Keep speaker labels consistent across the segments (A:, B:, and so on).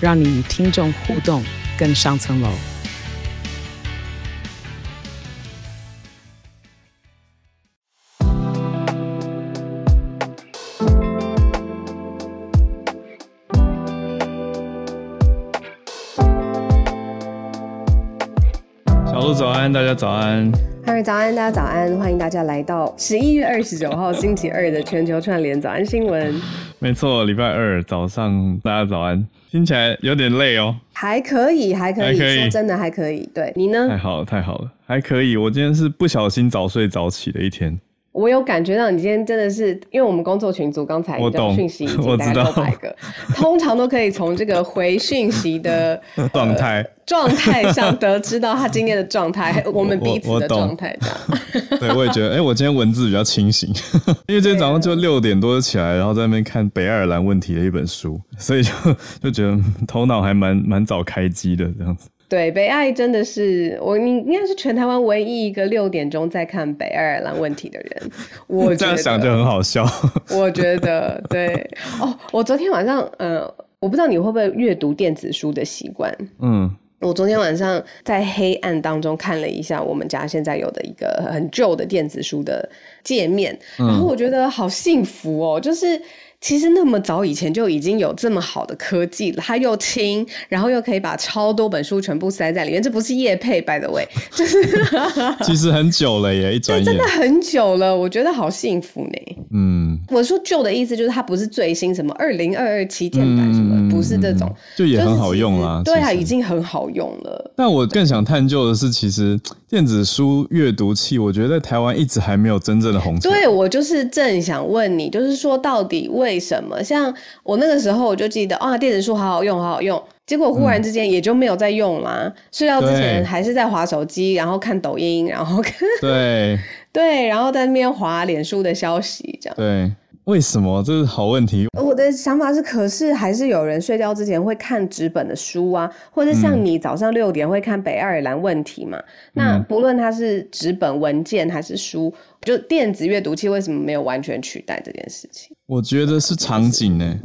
A: 让你与听众互动更上层楼。
B: 小鹿早安，大家早安。
C: 嗨，早安，大家早安！欢迎大家来到十一月二十九号星期二的全球串联早安新闻。
B: 没错，礼拜二早上大家早安，听起来有点累哦。
C: 还可以，还可以，可以说真的还可以。对，你呢？
B: 太好了，太好了，还可以。我今天是不小心早睡早起的一天。
C: 我有感觉到你今天真的是，因为我们工作群组刚才我懂讯息已经 大概六百个，通常都可以从这个回讯息的
B: 状态
C: 状态上得知到他今天的状态，我们彼此的状态这样。
B: 对，我也觉得，哎、欸，我今天文字比较清醒，因为今天早上就六点多就起来，然后在那边看北爱尔兰问题的一本书，所以就就觉得头脑还蛮蛮早开机的这样子。
C: 对，北爱真的是我，你应该是全台湾唯一一个六点钟在看北爱尔兰问题的人。我
B: 这样想就很好笑。
C: 我觉得 对哦，我昨天晚上，呃，我不知道你会不会阅读电子书的习惯。嗯，我昨天晚上在黑暗当中看了一下我们家现在有的一个很旧的电子书的界面，然后我觉得好幸福哦，就是。其实那么早以前就已经有这么好的科技了，它又轻，然后又可以把超多本书全部塞在里面。这不是叶配，by the way，就是
B: 其实很久了耶，一转眼
C: 真的很久了。我觉得好幸福呢。嗯，我说旧的意思就是它不是最新什么二零二二旗舰版什么，嗯、不是这种，
B: 就也很好用啊。
C: 对啊，已经很好用了。
B: 但我更想探究的是，其实电子书阅读器，我觉得在台湾一直还没有真正的红。
C: 对，我就是正想问你，就是说到底为为什么？像我那个时候，我就记得啊，电子书好好用，好好用。结果忽然之间也就没有再用啦。嗯、睡觉之前还是在划手机，然后看抖音，然后看
B: 对
C: 对，然后在那边划脸书的消息，这样
B: 对。为什么？这是好问题。
C: 我的想法是，可是还是有人睡觉之前会看纸本的书啊，或者像你早上六点会看北爱尔兰问题嘛？嗯、那不论它是纸本文件还是书，就电子阅读器为什么没有完全取代这件事情？
B: 我觉得是场景呢，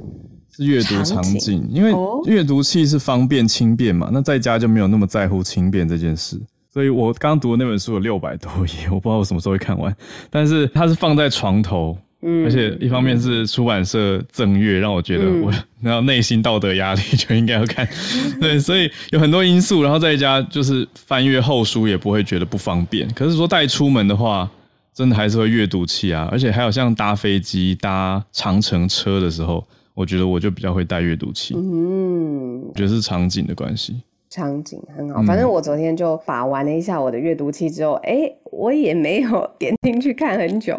B: 是阅读场景，场景因为阅读器是方便轻便嘛，那在家就没有那么在乎轻便这件事。所以我刚读的那本书有六百多页，我不知道我什么时候会看完，但是它是放在床头。而且一方面是出版社赠阅，让我觉得我然后内心道德压力就应该要看，对，所以有很多因素，然后在家就是翻阅厚书也不会觉得不方便。可是说带出门的话，真的还是会阅读器啊，而且还有像搭飞机、搭长程车的时候，我觉得我就比较会带阅读器。嗯，我觉得是场景的关系。
C: 场景很好，反正我昨天就把玩了一下我的阅读器之后，哎、欸，我也没有 点进去看很久，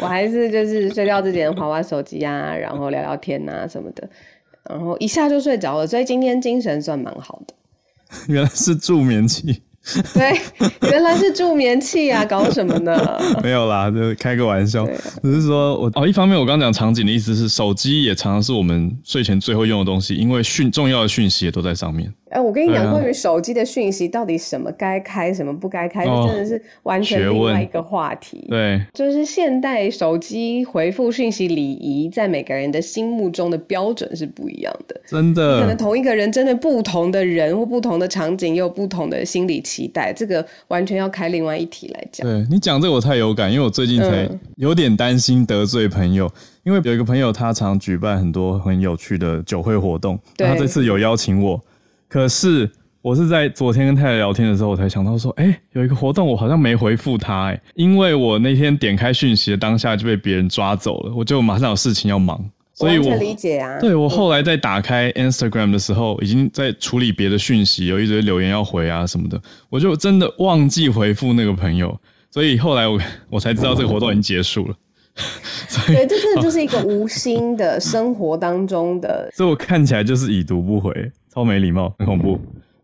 C: 我还是就是睡觉之前划划手机啊，然后聊聊天啊什么的，然后一下就睡着了，所以今天精神算蛮好的。
B: 原来是助眠器。
C: 对，原来是助眠器啊，搞什么呢？
B: 没有啦，就开个玩笑。只是说我哦，一方面我刚刚讲场景的意思是，手机也常常是我们睡前最后用的东西，因为讯重要的讯息也都在上面。
C: 哎、欸，我跟你讲，关于手机的讯息，到底什么该开，什么不该开，哦、真的是完全另外一个话题。
B: 对，
C: 就是现代手机回复讯息礼仪，在每个人的心目中的标准是不一样的。
B: 真的，
C: 可能同一个人，真的不同的人或不同的场景，也有不同的心理期待。这个完全要开另外一题来讲。
B: 对，你讲这个我太有感，因为我最近才有点担心得罪朋友，嗯、因为有一个朋友他常举办很多很有趣的酒会活动，对他这次有邀请我。可是我是在昨天跟太太聊天的时候，我才想到说，哎、欸，有一个活动我好像没回复他，哎，因为我那天点开讯息的当下就被别人抓走了，我就马上有事情要忙，所以我，
C: 理解啊。
B: 对，我后来在打开 Instagram 的时候，已经在处理别的讯息，有一堆留言要回啊什么的，我就真的忘记回复那个朋友，所以后来我我才知道这个活动已经结束了。
C: 以对，这真的就是一个无心的生活当中的，
B: 所以我看起来就是已读不回。超没礼貌，很恐怖。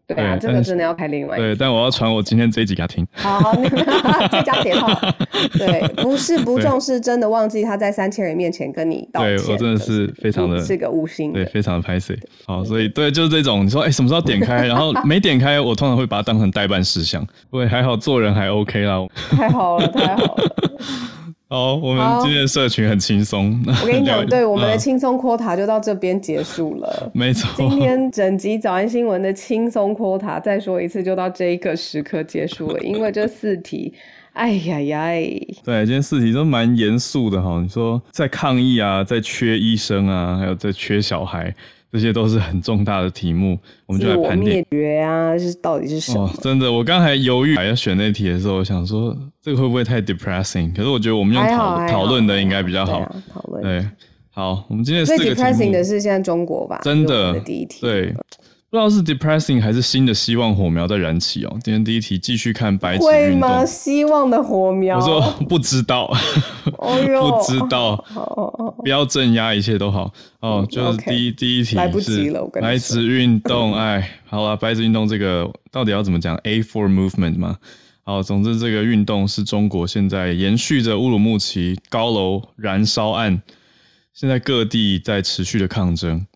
C: 对啊，这个真的要开另外一。
B: 对，但我要传我今天这一集给他听。
C: 好，好，那个再加点号。对，不是不重视，真的忘记他在三千人面前跟你道歉。
B: 对我真的是非常的，
C: 是个无心。
B: 对，非常的拍谢。好，所以对，就是这种，你说，哎，什么时候点开？然后没点开，我通常会把它当成待办事项。对，还好做人还 OK 啦。
C: 太好了，太好了。
B: 好，我们今天的社群很轻松。
C: 我跟你讲，对我们的轻松 quota 就到这边结束了。
B: 没错，
C: 今天整集早安新闻的轻松 quota，再说一次，就到这一个时刻结束了。因为这四题，哎呀呀！
B: 对，今天四题都蛮严肃的哈。你说在抗议啊，在缺医生啊，还有在缺小孩。这些都是很重大的题目，我们就来盘点。灭
C: 绝啊，是到底是什么？
B: 哦，真的，我刚才犹豫要选那题的时候，我想说这个会不会太 depressing？可是我觉得我们用讨讨论的应该比较好。
C: 讨论。
B: 对，好，我们今天四个
C: 最 depressing 的是现在中国吧？
B: 真的，
C: 的第一题。
B: 对。不知道是 depressing 还是新的希望火苗在燃起哦。今天第一题继续看白纸运动。
C: 会吗？希望的火苗。
B: 我说 不知道，不知道，不要镇压，一切都好哦。就是第一第一题是白纸运动，哎，好了，白纸运动这个到底要怎么讲？A for movement 嘛。好，总之这个运动是中国现在延续着乌鲁木齐高楼燃烧案，现在各地在持续的抗争。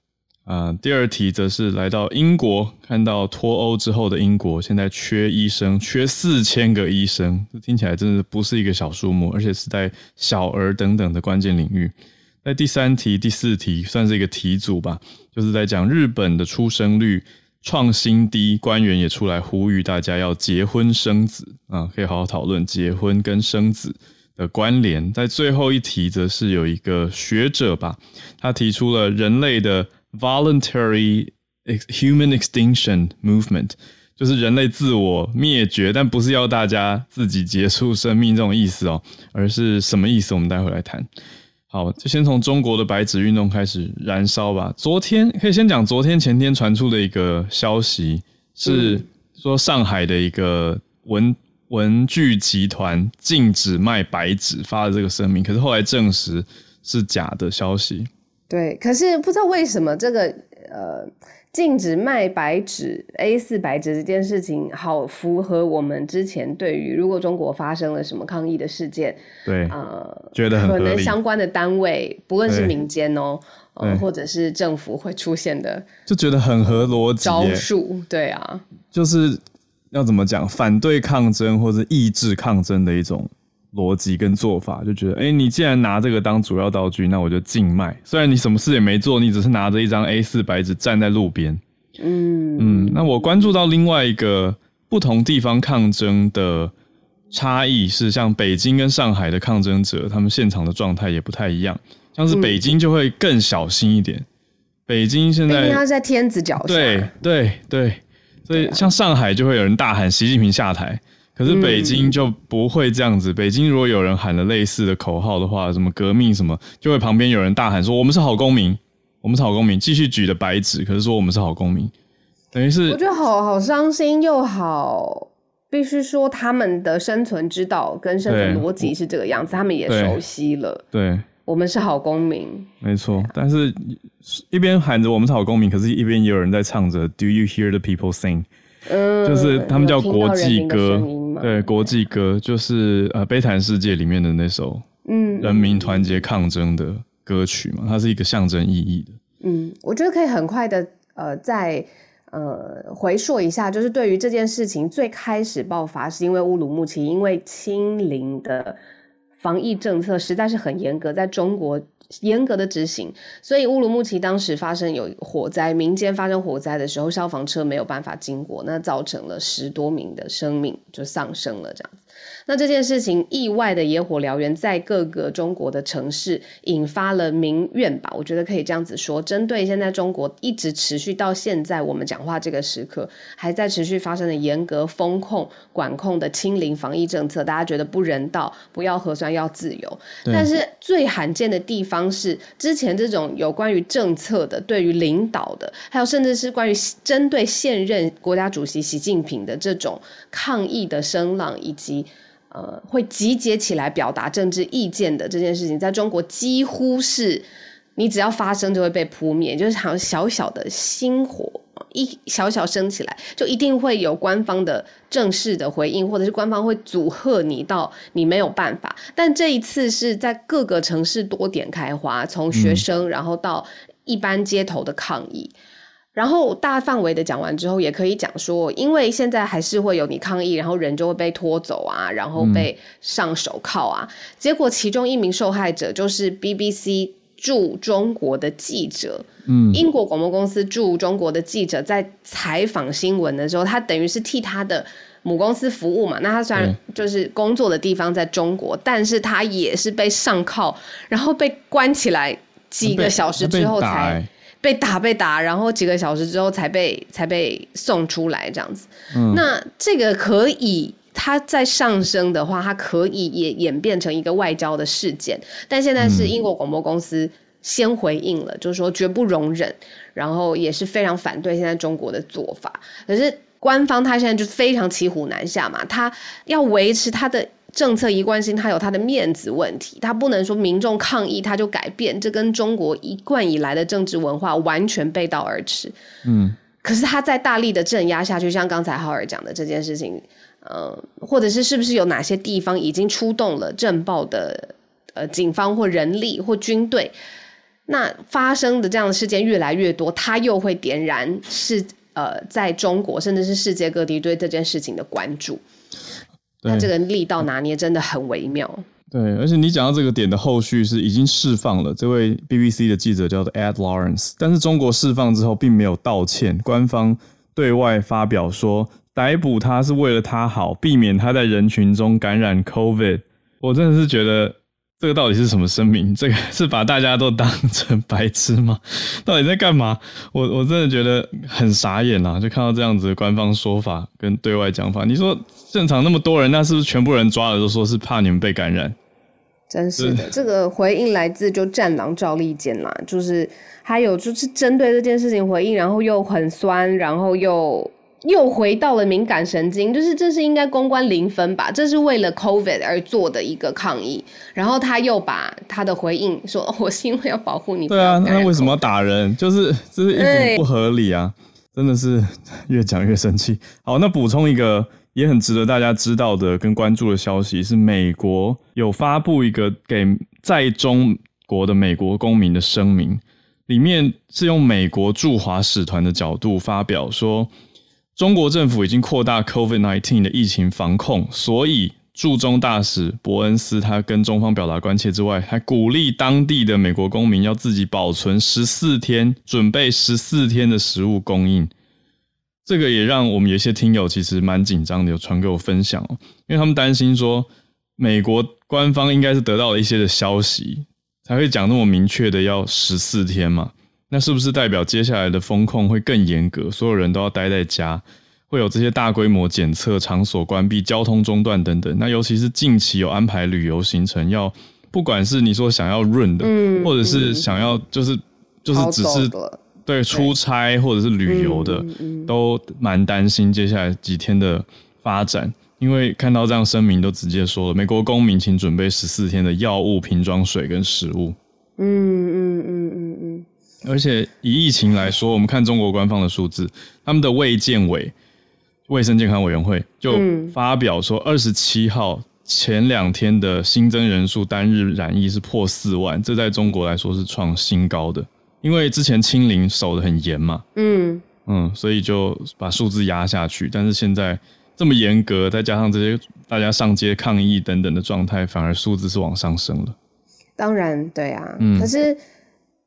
B: 啊、第二题则是来到英国，看到脱欧之后的英国现在缺医生，缺四千个医生，这听起来真的不是一个小数目，而且是在小儿等等的关键领域。在第三题、第四题算是一个题组吧，就是在讲日本的出生率创新低，官员也出来呼吁大家要结婚生子啊，可以好好讨论结婚跟生子的关联。在最后一题则是有一个学者吧，他提出了人类的。Voluntary human extinction movement 就是人类自我灭绝，但不是要大家自己结束生命这种意思哦，而是什么意思？我们待会来谈。好，就先从中国的白纸运动开始燃烧吧。昨天可以先讲昨天前天传出的一个消息，是说上海的一个文文具集团禁止卖白纸发的这个声明，可是后来证实是假的消息。
C: 对，可是不知道为什么这个呃禁止卖白纸 A 四白纸这件事情，好符合我们之前对于如果中国发生了什么抗议的事件，
B: 对，
C: 呃，
B: 觉得很，
C: 可能相关的单位，不论是民间哦，呃，或者是政府会出现的，
B: 就觉得很合逻辑
C: 招数，对啊，
B: 就是要怎么讲，反对抗争或者抑制抗争的一种。逻辑跟做法就觉得，哎、欸，你既然拿这个当主要道具，那我就静卖。虽然你什么事也没做，你只是拿着一张 A 四白纸站在路边。嗯嗯，那我关注到另外一个不同地方抗争的差异是，像北京跟上海的抗争者，他们现场的状态也不太一样。像是北京就会更小心一点。嗯、北京现在，
C: 他在天子脚下。
B: 对对对，所以像上海就会有人大喊习近平下台。可是北京就不会这样子。嗯、北京如果有人喊了类似的口号的话，什么革命什么，就会旁边有人大喊说：“我们是好公民，我们是好公民。”继续举着白纸，可是说我们是好公民，等于是
C: 我觉得好好伤心又好，必须说他们的生存之道跟生存逻辑是这个样子，他们也熟悉了。
B: 对，
C: 我们是好公民，
B: 没错。但是一边喊着我们是好公民，可是一边也有人在唱着 “Do you hear the people sing？” 嗯，就是他们叫国际歌。对，国际歌就是呃《悲惨世界》里面的那首，嗯，人民团结抗争的歌曲嘛，它是一个象征意义的。
C: 嗯，我觉得可以很快的呃，再呃回溯一下，就是对于这件事情最开始爆发，是因为乌鲁木齐因为清零的防疫政策实在是很严格，在中国。严格的执行，所以乌鲁木齐当时发生有火灾，民间发生火灾的时候，消防车没有办法经过，那造成了十多名的生命就丧生了，这样子。那这件事情意外的野火燎原，在各个中国的城市引发了民怨吧？我觉得可以这样子说。针对现在中国一直持续到现在我们讲话这个时刻，还在持续发生的严格风控管控的清零防疫政策，大家觉得不人道，不要核酸要自由。但是最罕见的地方是，之前这种有关于政策的、对于领导的，还有甚至是关于针对现任国家主席习近平的这种抗议的声浪，以及。呃，会集结起来表达政治意见的这件事情，在中国几乎是，你只要发声就会被扑灭，就是好像小小的星火，一小小升起来，就一定会有官方的正式的回应，或者是官方会阻吓你到你没有办法。但这一次是在各个城市多点开花，从学生然后到一般街头的抗议。嗯然后大范围的讲完之后，也可以讲说，因为现在还是会有你抗议，然后人就会被拖走啊，然后被上手铐啊。嗯、结果其中一名受害者就是 BBC 驻中国的记者，嗯，英国广播公司驻中国的记者在采访新闻的时候，他等于是替他的母公司服务嘛。那他虽然就是工作的地方在中国，嗯、但是他也是被上铐，然后被关起来几个小时之后才。被打被打，然后几个小时之后才被才被送出来这样子。嗯，那这个可以，它在上升的话，它可以也演变成一个外交的事件。但现在是英国广播公司先回应了，嗯、就是说绝不容忍，然后也是非常反对现在中国的做法。可是官方他现在就非常骑虎难下嘛，他要维持他的。政策一贯性，它有它的面子问题，它不能说民众抗议它就改变，这跟中国一贯以来的政治文化完全背道而驰。嗯，可是他在大力的镇压下去，像刚才浩尔讲的这件事情，呃，或者是是不是有哪些地方已经出动了镇暴的呃警方或人力或军队？那发生的这样的事件越来越多，它又会点燃是呃在中国甚至是世界各地对这件事情的关注。那这个力道拿捏真的很微妙。
B: 对，而且你讲到这个点的后续是已经释放了这位 BBC 的记者叫做 Ed Lawrence，但是中国释放之后并没有道歉，官方对外发表说逮捕他是为了他好，避免他在人群中感染 COVID。我真的是觉得。这个到底是什么声明？这个是把大家都当成白痴吗？到底在干嘛？我我真的觉得很傻眼啊！就看到这样子的官方说法跟对外讲法，你说现场那么多人，那是不是全部人抓了都说是怕你们被感染？
C: 真是的，是这个回应来自就战狼赵立坚啦，就是还有就是针对这件事情回应，然后又很酸，然后又。又回到了敏感神经，就是这是应该公关零分吧？这是为了 COVID 而做的一个抗议，然后他又把他的回应说：“我是因为要保护你。”
B: 对啊，那为什么要打人？就是这是一点不合理啊！真的是越讲越生气。好，那补充一个也很值得大家知道的跟关注的消息是，美国有发布一个给在中国的美国公民的声明，里面是用美国驻华使团的角度发表说。中国政府已经扩大 COVID-19 的疫情防控，所以驻中大使伯恩斯他跟中方表达关切之外，还鼓励当地的美国公民要自己保存十四天，准备十四天的食物供应。这个也让我们有些听友其实蛮紧张的，有传给我分享哦，因为他们担心说美国官方应该是得到了一些的消息，才会讲那么明确的要十四天嘛。那是不是代表接下来的封控会更严格？所有人都要待在家，会有这些大规模检测、场所关闭、交通中断等等。那尤其是近期有安排旅游行程，要不管是你说想要润的，或者是想要就是、就是只是对出差或者是旅游的，嗯、都蛮担心接下来几天的发展。因为看到这样声明，都直接说了，美国公民请准备十四天的药物、瓶装水跟食物。嗯嗯嗯嗯嗯。嗯而且以疫情来说，我们看中国官方的数字，他们的卫健委卫生健康委员会就发表说，二十七号前两天的新增人数单日染疫是破四万，这在中国来说是创新高的。因为之前清零守得很严嘛，嗯嗯，所以就把数字压下去。但是现在这么严格，再加上这些大家上街抗议等等的状态，反而数字是往上升了。
C: 当然，对啊，嗯，可是。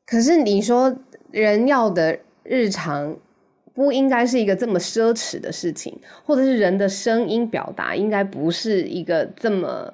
C: 可是你说人要的日常不应该是一个这么奢侈的事情，或者是人的声音表达应该不是一个这么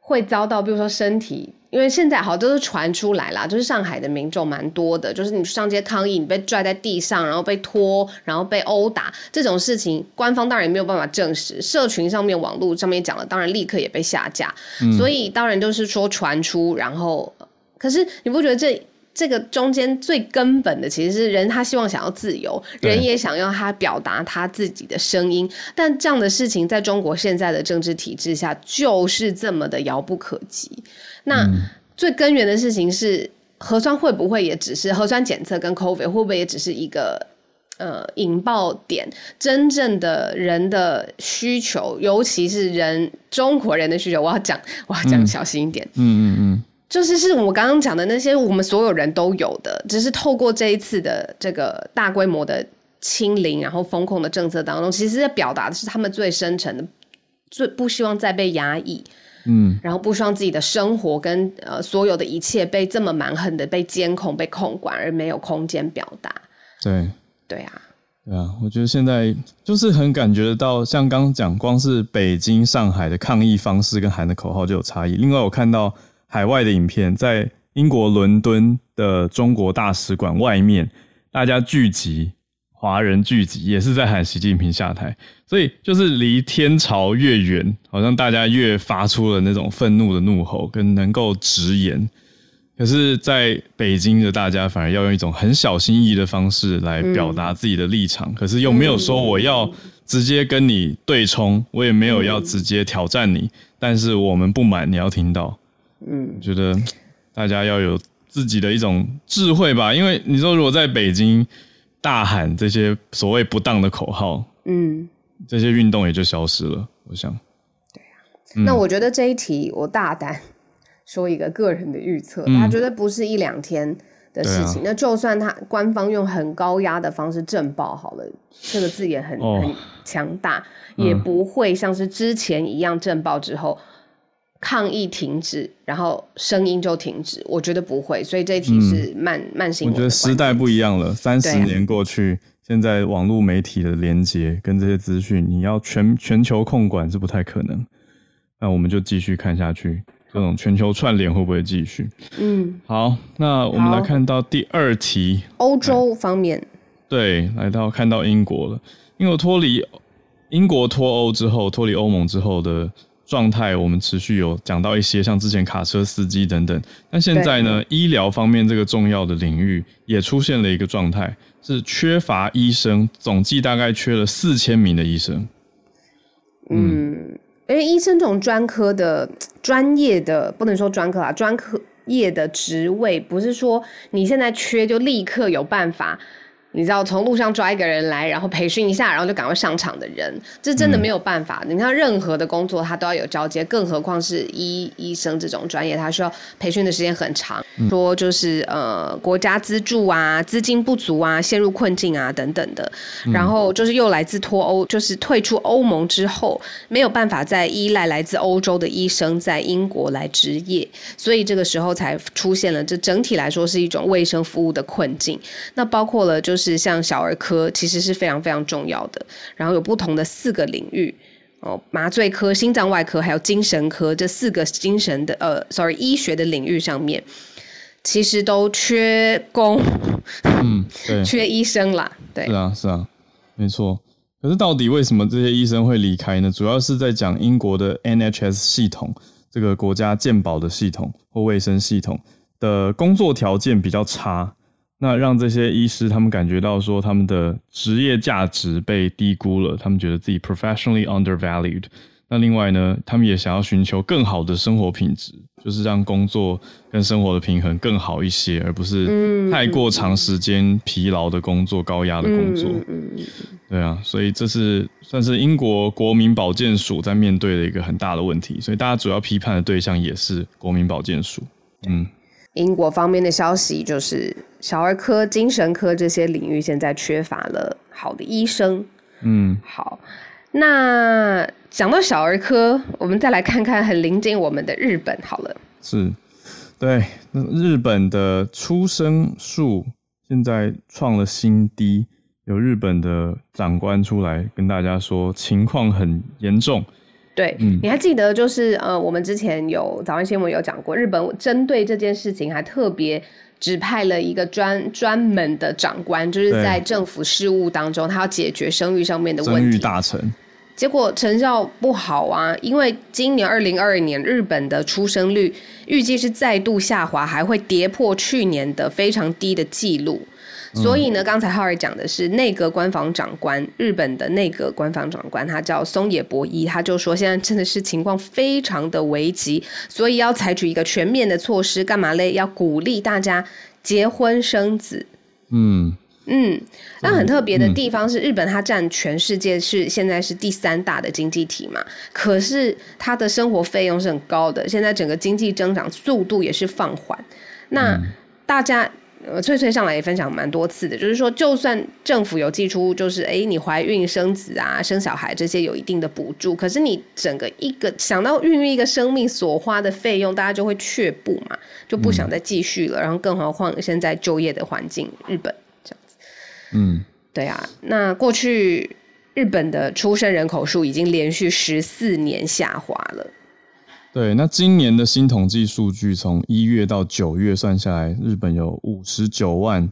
C: 会遭到，比如说身体，因为现在好多都是传出来啦，就是上海的民众蛮多的，就是你上街抗议，你被拽在地上，然后被拖，然后被殴打这种事情，官方当然也没有办法证实，社群上面、网络上面讲了，当然立刻也被下架，嗯、所以当然就是说传出，然后可是你不觉得这？这个中间最根本的其实是人，他希望想要自由，人也想要他表达他自己的声音，但这样的事情在中国现在的政治体制下就是这么的遥不可及。那最根源的事情是核酸会不会也只是核酸检测跟 COVID 会不会也只是一个呃引爆点，真正的人的需求，尤其是人中国人的需求，我要讲，我要讲小心一点。
B: 嗯嗯嗯，嗯
C: 就是是我刚刚讲的那些，我们所有人都有的，只是透过这一次的这个大规模的清零，然后风控的政策当中，其实在表达的是他们最深层的，最不希望再被压抑。嗯，然后不希望自己的生活跟呃所有的一切被这么蛮横的被监控、被控管，而没有空间表达。
B: 对，
C: 对啊，
B: 对啊，我觉得现在就是很感觉得到，像刚刚讲，光是北京、上海的抗议方式跟喊的口号就有差异。另外，我看到海外的影片，在英国伦敦的中国大使馆外面，大家聚集。华人聚集也是在喊习近平下台，所以就是离天朝越远，好像大家越发出了那种愤怒的怒吼，跟能够直言。可是，在北京的大家反而要用一种很小心翼翼的方式来表达自己的立场，嗯、可是又没有说我要直接跟你对冲，我也没有要直接挑战你，但是我们不满你要听到。嗯，觉得大家要有自己的一种智慧吧，因为你说如果在北京。大喊这些所谓不当的口号，嗯，这些运动也就消失了。我想，
C: 对啊。嗯、那我觉得这一题，我大胆说一个个人的预测，他绝对不是一两天的事情。嗯、那就算他官方用很高压的方式震爆好了，这个字眼很、哦、很强大，也不会像是之前一样震爆之后。抗议停止，然后声音就停止，我觉得不会，所以这一题是慢、嗯、慢性。
B: 我觉得时代不一样了，三十年过去，啊、现在网络媒体的连接跟这些资讯，你要全全球控管是不太可能。那我们就继续看下去，这种全球串联会不会继续？嗯，好，那我们来看到第二题，
C: 欧洲方面，
B: 对，来到看到英国了，因为脱离英国脱欧之后，脱离欧盟之后的。状态我们持续有讲到一些，像之前卡车司机等等，但现在呢，医疗方面这个重要的领域也出现了一个状态，是缺乏医生，总计大概缺了四千名的医生。
C: 嗯，因为医生这种专科的专业的，不能说专科啊，专科业的职位，不是说你现在缺就立刻有办法。你知道从路上抓一个人来，然后培训一下，然后就赶快上场的人，这真的没有办法。嗯、你看任何的工作，他都要有交接，更何况是医医生这种专业，他需要培训的时间很长。嗯、说就是呃，国家资助啊，资金不足啊，陷入困境啊等等的。然后就是又来自脱欧，就是退出欧盟之后，没有办法再依赖来自欧洲的医生在英国来执业，所以这个时候才出现了。这整体来说是一种卫生服务的困境。那包括了就是。是像小儿科，其实是非常非常重要的。然后有不同的四个领域哦，麻醉科、心脏外科还有精神科这四个精神的呃，sorry，医学的领域上面，其实都缺工，嗯，对，缺医生啦。对，
B: 是啊，是啊，没错。可是到底为什么这些医生会离开呢？主要是在讲英国的 NHS 系统，这个国家健保的系统或卫生系统的工作条件比较差。那让这些医师他们感觉到说他们的职业价值被低估了，他们觉得自己 professionally undervalued。那另外呢，他们也想要寻求更好的生活品质，就是让工作跟生活的平衡更好一些，而不是太过长时间疲劳的工作、高压的工作。对啊，所以这是算是英国国民保健署在面对的一个很大的问题，所以大家主要批判的对象也是国民保健署。嗯。
C: 英国方面的消息就是，小儿科、精神科这些领域现在缺乏了好的医生。嗯，好，那讲到小儿科，我们再来看看很临近我们的日本好了。
B: 是，对，那日本的出生数现在创了新低，有日本的长官出来跟大家说，情况很严重。
C: 对，嗯、你还记得就是呃，我们之前有早安新闻有讲过，日本针对这件事情还特别指派了一个专专门的长官，就是在政府事务当中，他要解决生育上面的
B: 问题。大臣，
C: 结果成效不好啊，因为今年二零二二年日本的出生率预计是再度下滑，还会跌破去年的非常低的记录。所以呢，刚才浩尔讲的是内阁官房长官，日本的内阁官房长官，他叫松野博一，他就说现在真的是情况非常的危急，所以要采取一个全面的措施，干嘛嘞？要鼓励大家结婚生子。
B: 嗯，
C: 嗯，那很特别的地方是，日本它占全世界是现在是第三大的经济体嘛，可是它的生活费用是很高的，现在整个经济增长速度也是放缓。那大家。呃，翠翠上来也分享蛮多次的，就是说，就算政府有寄出，就是哎，你怀孕生子啊、生小孩这些有一定的补助，可是你整个一个想到孕育一个生命所花的费用，大家就会却步嘛，就不想再继续了。嗯、然后，更何况现在就业的环境，日本这样子，嗯，对啊。那过去日本的出生人口数已经连续十四年下滑了。
B: 对，那今年的新统计数据从一月到九月算下来，日本有五十九万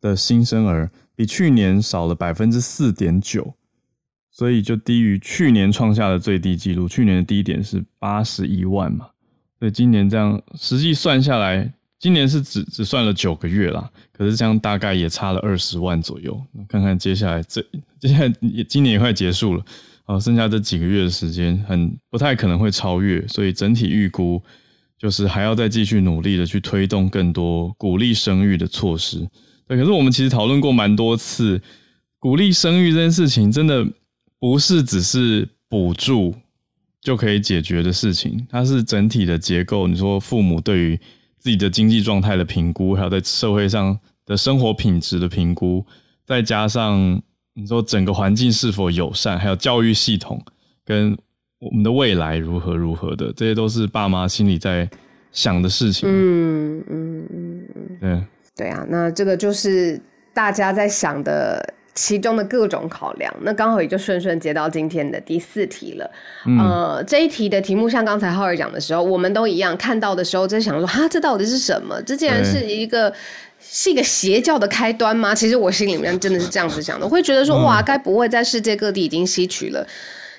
B: 的新生儿，比去年少了百分之四点九，所以就低于去年创下的最低纪录。去年的低点是八十一万嘛，所以今年这样实际算下来，今年是只只算了九个月啦，可是这样大概也差了二十万左右。看看接下来这接下来也今年也快结束了。哦，剩下这几个月的时间，很不太可能会超越，所以整体预估就是还要再继续努力的去推动更多鼓励生育的措施。对，可是我们其实讨论过蛮多次，鼓励生育这件事情真的不是只是补助就可以解决的事情，它是整体的结构。你说父母对于自己的经济状态的评估，还有在社会上的生活品质的评估，再加上。你说整个环境是否友善，还有教育系统跟我们的未来如何如何的，这些都是爸妈心里在想的事情。嗯嗯嗯嗯，对
C: 对啊，那这个就是大家在想的其中的各种考量。那刚好也就顺顺接到今天的第四题了。嗯、呃，这一题的题目像刚才浩儿讲的时候，我们都一样看到的时候在想说，哈，这到底是什么？这竟然是一个。是一个邪教的开端吗？其实我心里面真的是这样子想的，我会觉得说，哇，该不会在世界各地已经吸取了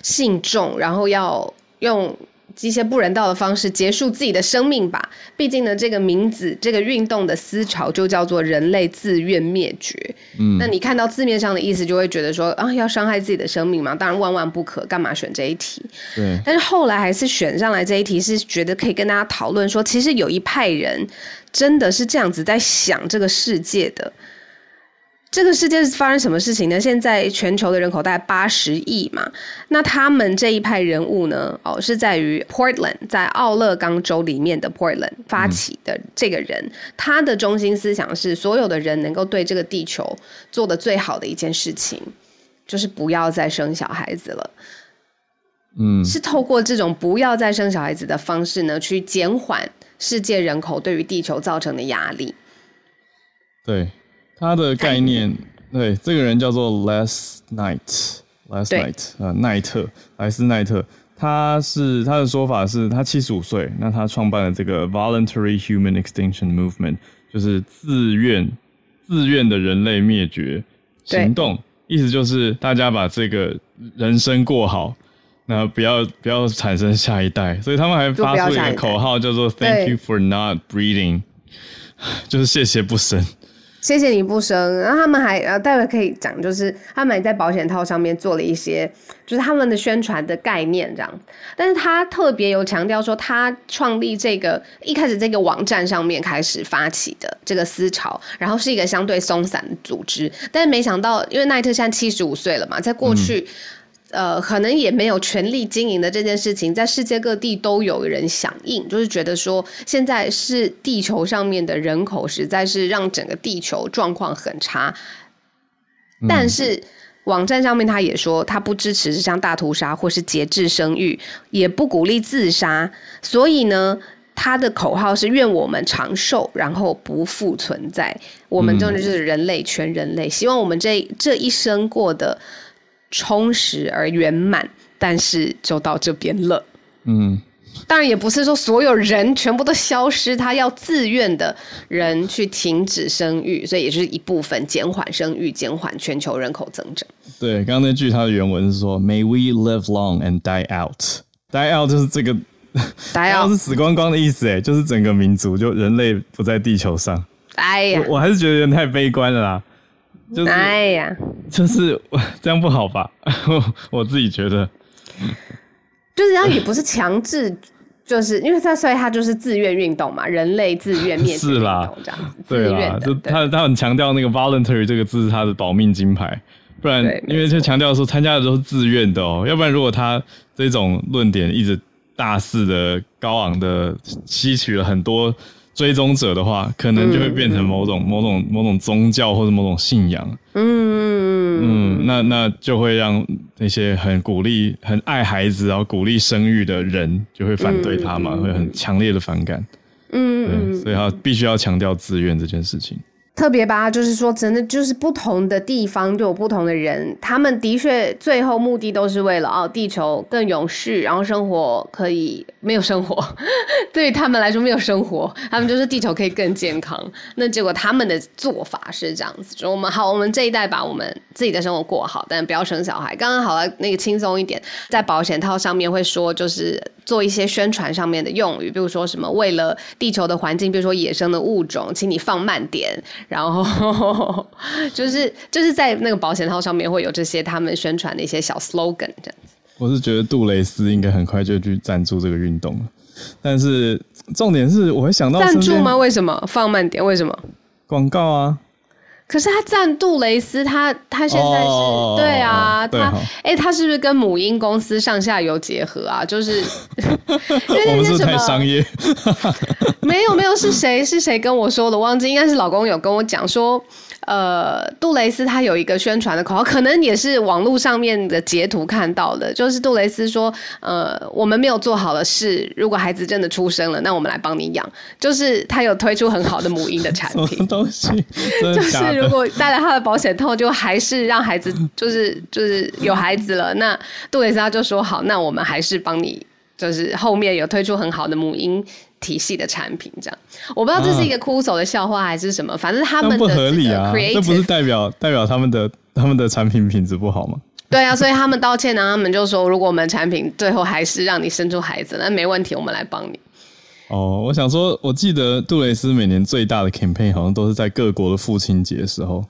C: 信众，然后要用一些不人道的方式结束自己的生命吧？毕竟呢，这个名字，这个运动的思潮就叫做人类自愿灭绝。嗯，那你看到字面上的意思，就会觉得说，啊，要伤害自己的生命吗？当然万万不可，干嘛选这一题？对。但是后来还是选上来这一题，是觉得可以跟大家讨论说，其实有一派人。真的是这样子在想这个世界的，这个世界是发生什么事情呢？现在全球的人口大概八十亿嘛，那他们这一派人物呢，哦，是在于 Portland，在奥勒冈州里面的 Portland 发起的这个人，嗯、他的中心思想是，所有的人能够对这个地球做的最好的一件事情，就是不要再生小孩子了。嗯，是透过这种不要再生小孩子的方式呢，去减缓。世界人口对于地球造成的压力，
B: 对他的概念，对这个人叫做 Les Knight，Les Knight，呃，奈特，莱斯奈特，他是他的说法是他七十五岁，那他创办了这个 Voluntary Human Extinction Movement，就是自愿自愿的人类灭绝行动，意思就是大家把这个人生过好。那不要不要产生下一代，所以他们还发出一个口号叫做 “Thank you for not breeding”，就是谢谢不生，
C: 谢谢你不生。然后他们还呃，待会可以讲，就是他们还在保险套上面做了一些，就是他们的宣传的概念这样。但是他特别有强调说，他创立这个一开始这个网站上面开始发起的这个思潮，然后是一个相对松散的组织，但是没想到，因为奈特现在七十五岁了嘛，在过去。嗯呃，可能也没有权力经营的这件事情，在世界各地都有人响应，就是觉得说，现在是地球上面的人口实在是让整个地球状况很差。但是网站上面他也说，他不支持像大屠杀或是节制生育，也不鼓励自杀。所以呢，他的口号是愿我们长寿，然后不复存在。我们真的就是人类，全人类，希望我们这这一生过得。充实而圆满，但是就到这边了。嗯，当然也不是说所有人全部都消失，他要自愿的人去停止生育，所以也就是一部分减缓生育，减缓全球人口增长。
B: 对，刚刚那句他的原文是说：“May we live long and die out。” die out 就是这个 die out 是死光光的意思，哎，就是整个民族就人类不在地球上。哎呀，我，我还是觉得有点太悲观了啦。就是、哎呀，就是这样不好吧？我自己觉得，
C: 就是他也不是强制就是因为他所以他就是自愿运动嘛，人类自愿灭绝运动这样子，
B: 对啦，就他他很强调那个 voluntary 这个字是他的保命金牌，不然因为就强调说参加的都是自愿的哦，要不然如果他这种论点一直大肆的高昂的吸取了很多。追踪者的话，可能就会变成某种、嗯、某种、某种宗教或者某种信仰。嗯嗯，那那就会让那些很鼓励、很爱孩子然后鼓励生育的人就会反对他嘛，嗯、会很强烈的反感。嗯，对，所以他必须要强调自愿这件事情。
C: 特别吧，就是说，真的就是不同的地方就有不同的人，他们的确最后目的都是为了哦，地球更永续，然后生活可以没有生活，对他们来说没有生活，他们就是地球可以更健康。那结果他们的做法是这样子，就我们好，我们这一代把我们自己的生活过好，但不要生小孩。刚刚好了，那个轻松一点，在保险套上面会说，就是做一些宣传上面的用语，比如说什么为了地球的环境，比如说野生的物种，请你放慢点。然后 就是就是在那个保险套上面会有这些他们宣传的一些小 slogan 这样子。
B: 我是觉得杜蕾斯应该很快就去赞助这个运动了，但是重点是我会想到
C: 赞助吗？为什么放慢点？为什么广
B: 告啊？
C: 可是他赞杜蕾斯，他他现在是、哦、对啊，他哎、欸，他是不是跟母婴公司上下游结合啊？就是因为那些什么
B: 商业，
C: 没有没有，是谁是谁跟我说的？忘记，应该是老公有跟我讲说。呃，杜蕾斯他有一个宣传的口号，可能也是网络上面的截图看到的，就是杜蕾斯说，呃，我们没有做好的事，如果孩子真的出生了，那我们来帮你养。就是他有推出很好的母婴的产品，
B: 什么东西？
C: 就是如果带了他的保险套，就还是让孩子，就是就是有孩子了，那杜蕾斯他就说好，那我们还是帮你，就是后面有推出很好的母婴。体系的产品这样，我不知道这是一个枯手的笑话还是什么，啊、反正他们的
B: 不合理啊，这不是代表代表他们的他们的产品品质不好吗？
C: 对啊，所以他们道歉呢，他们就说，如果我们产品最后还是让你生出孩子，那没问题，我们来帮你。
B: 哦，我想说，我记得杜蕾斯每年最大的 campaign 好像都是在各国的父亲节时候，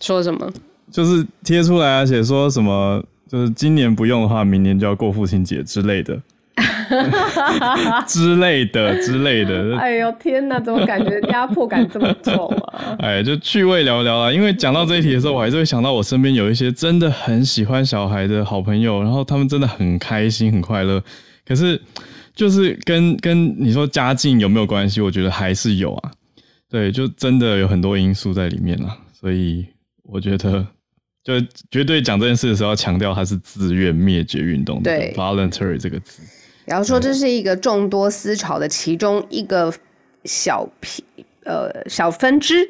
C: 说什么？
B: 就是贴出来而且说什么，就是今年不用的话，明年就要过父亲节之类的。之类的之类的，
C: 哎呦天哪，怎么感觉压迫感这么重啊？
B: 哎，就趣味聊聊啊。因为讲到这一题的时候，我还是会想到我身边有一些真的很喜欢小孩的好朋友，然后他们真的很开心很快乐。可是，就是跟跟你说家境有没有关系？我觉得还是有啊。对，就真的有很多因素在里面了。所以我觉得，就绝对讲这件事的时候，要强调它是自愿灭绝运动的，对，voluntary 这个字。
C: 然后说这是一个众多思潮的其中一个小皮呃小分支，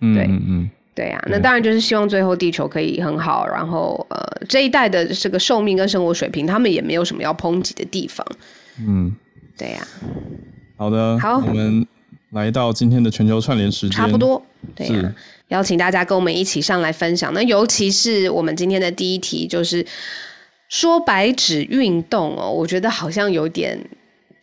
C: 对。嗯嗯。对呀、啊，那当然就是希望最后地球可以很好，然后呃这一代的这个寿命跟生活水平，他们也没有什么要抨击的地方，嗯，对呀、啊，
B: 好的，好，我们来到今天的全球串联时间，
C: 差不多，对呀、啊，邀请大家跟我们一起上来分享，那尤其是我们今天的第一题就是。说白纸运动哦，我觉得好像有点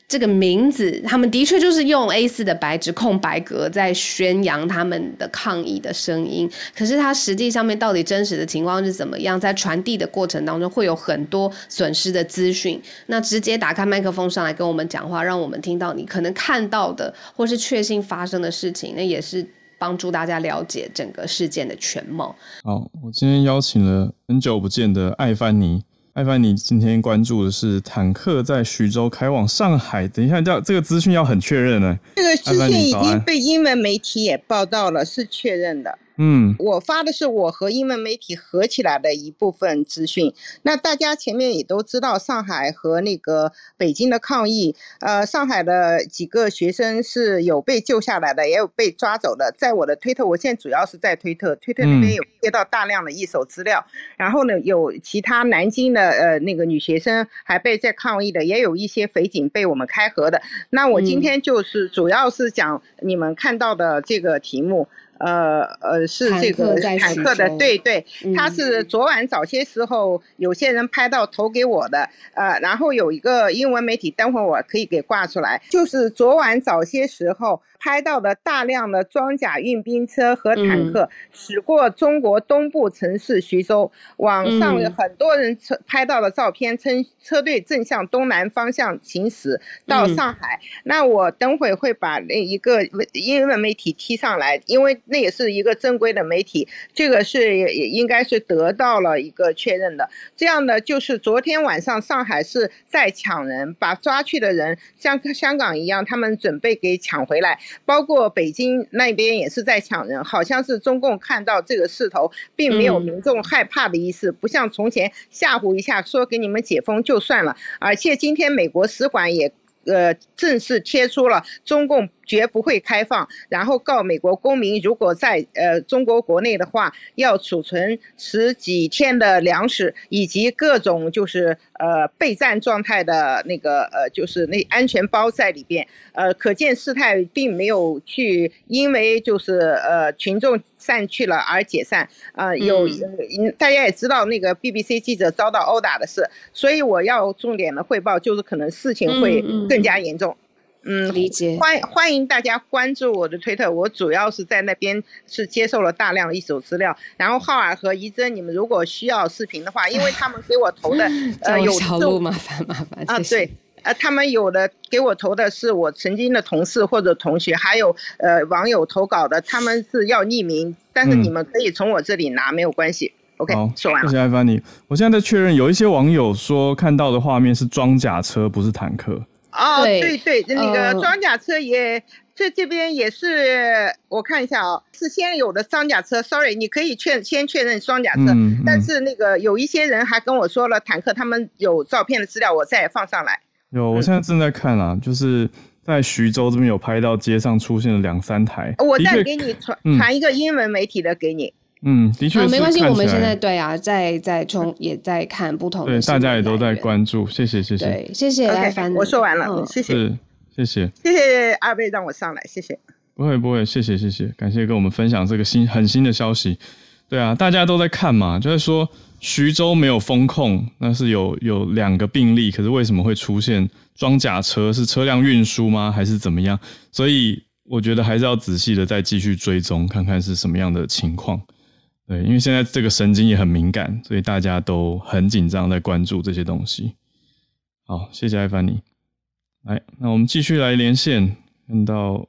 C: 这个名字，他们的确就是用 A4 的白纸空白格在宣扬他们的抗议的声音。可是它实际上面到底真实的情况是怎么样？在传递的过程当中会有很多损失的资讯。那直接打开麦克风上来跟我们讲话，让我们听到你可能看到的或是确信发生的事情，那也是帮助大家了解整个事件的全貌。
B: 好，我今天邀请了很久不见的艾凡尼。艾凡，你今天关注的是坦克在徐州开往上海。等一下，叫这个资讯要很确认呢。
D: 这个资讯已经被英文媒体也报道了，是确认的。嗯，我发的是我和英文媒体合起来的一部分资讯。那大家前面也都知道，上海和那个北京的抗议，呃，上海的几个学生是有被救下来的，也有被抓走的。在我的推特，我现在主要是在推特，推特那边有接到大量的一手资料。然后呢，有其他南京的呃那个女学生还被在抗议的，也有一些匪警被我们开合的。那我今天就是主要是讲你们看到的这个题目。呃呃，是这个坦克的，对对，他是昨晚早些时候有些人拍到投给我的，呃，然后有一个英文媒体，等会儿我可以给挂出来，就是昨晚早些时候。拍到的大量的装甲运兵车和坦克驶过中国东部城市徐州。网上有很多人车拍到了照片，称车队正向东南方向行驶到上海。那我等会会把那一个英文媒体踢上来，因为那也是一个正规的媒体，这个是也应该是得到了一个确认的。这样的就是昨天晚上上海是在抢人，把抓去的人像香港一样，他们准备给抢回来。包括北京那边也是在抢人，好像是中共看到这个势头，并没有民众害怕的意思，不像从前吓唬一下说给你们解封就算了。而且今天美国使馆也呃正式贴出了中共。绝不会开放，然后告美国公民，如果在呃中国国内的话，要储存十几天的粮食，以及各种就是呃备战状态的那个呃就是那安全包在里边，呃可见事态并没有去因为就是呃群众散去了而解散。啊、呃、有、嗯、大家也知道那个 BBC 记者遭到殴打的事，所以我要重点的汇报就是可能事情会更加严重。嗯嗯嗯，理解。欢欢迎大家关注我的推特，我主要是在那边是接受了大量的一手资料。然后浩尔和怡珍，你们如果需要视频的话，因为他们给我投的 呃有
C: 小路麻烦麻烦
D: 啊，对，呃他们有的给我投的是我曾经的同事或者同学，还有呃网友投稿的，他们是要匿名，但是你们可以从我这里拿，没有关系。OK，
B: 好，
D: 说完了。
B: 谢谢艾凡尼。我现在在确认，有一些网友说看到的画面是装甲车，不是坦克。
D: 哦，对对，那个装甲车也，这这边也是，我看一下啊，是先有的装甲车。Sorry，你可以确先确认装甲车，但是那个有一些人还跟我说了坦克，他们有照片的资料，我再放上来。
B: 有，我现在正在看啊，就是在徐州这边有拍到街上出现了两三台。
D: 我再给你传传一个英文媒体的给你。
B: 嗯，的确、啊，
C: 没关系。我们现在对啊，在在从也在看不同的，
B: 对，大家也都在关注。谢谢，谢谢，
C: 对，谢谢艾凡尼。
D: 我说完了，嗯、谢谢，
B: 谢谢，
D: 谢谢阿贝让我上来，谢谢。
B: 不会不会，谢谢谢谢，感谢跟我们分享这个新很新的消息。对啊，大家都在看嘛，就是说徐州没有封控，那是有有两个病例，可是为什么会出现装甲车？是车辆运输吗？还是怎么样？所以我觉得还是要仔细的再继续追踪，看看是什么样的情况。对，因为现在这个神经也很敏感，所以大家都很紧张，在关注这些东西。好，谢谢艾凡尼。来，那我们继续来连线，看到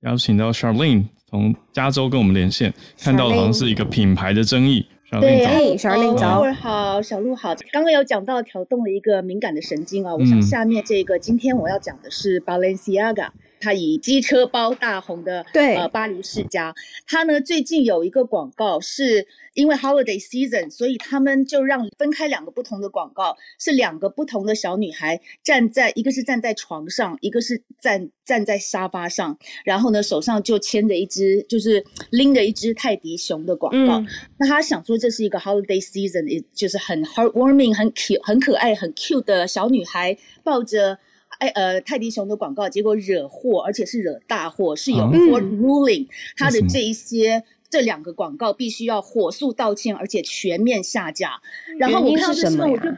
B: 邀请到 Charlene 从加州跟我们连线，看到的好像是一个品牌的争议。
E: 对，Charlene 早，好，小鹿好。刚刚有讲到挑动了一个敏感的神经啊，我想下面这个，嗯、今天我要讲的是 Balenciaga。他以机车包大红的，对，呃，巴黎世家，他呢最近有一个广告，是因为 holiday season，所以他们就让分开两个不同的广告，是两个不同的小女孩站在，一个是站在床上，一个是站站在沙发上，然后呢手上就牵着一只，就是拎着一只泰迪熊的广告。嗯、那他想说这是一个 holiday season，也就是很 heartwarming、很 cute、很可爱、很 cute 的小女孩抱着。哎，呃，泰迪熊的广告，结果惹祸，而且是惹大祸，是有 court ruling，他的这一些这两个广告必须要火速道歉，而且全面下架。然后我看到这时候，我就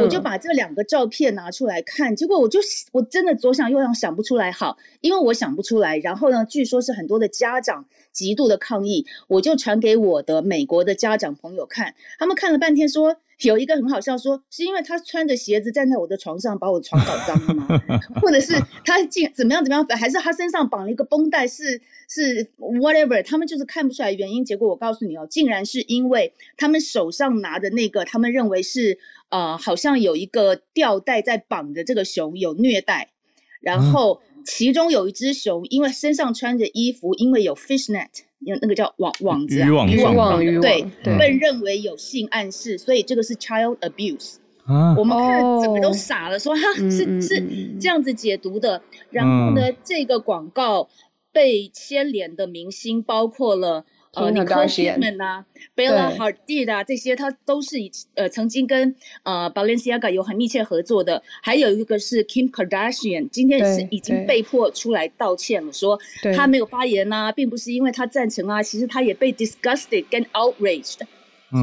E: 我就把这两个照片拿出来看，结果我就我真的左想右想想不出来，好，因为我想不出来。然后呢，据说是很多的家长极度的抗议，我就传给我的美国的家长朋友看，他们看了半天说。有一个很好笑说，说是因为他穿着鞋子站在我的床上，把我的床搞脏了吗？或者是他竟怎么样怎么样？还是他身上绑了一个绷带？是是 whatever？他们就是看不出来原因。结果我告诉你哦，竟然是因为他们手上拿的那个，他们认为是呃，好像有一个吊带在绑着这个熊，有虐待。然后其中有一只熊，因为身上穿着衣服，因为有 fishnet。那个叫网网子啊，
B: 渔网
E: 渔网
B: 对
E: 对，被认为有性暗示，所以这个是 child abuse。我们看整个都傻了，说哈是是这样子解读的。然后呢，这个广告被牵连的明星包括了。呃，Nicole Kidman 啊，Bella Hadid 啊，这些他都是以呃曾经跟呃 Balenciaga 有很密切合作的。还有一个是 Kim Kardashian，今天是已经被迫出来道歉了，说他没有发言呐、啊，并不是因为他赞成啊，其实他也被 disgusted 跟 outraged。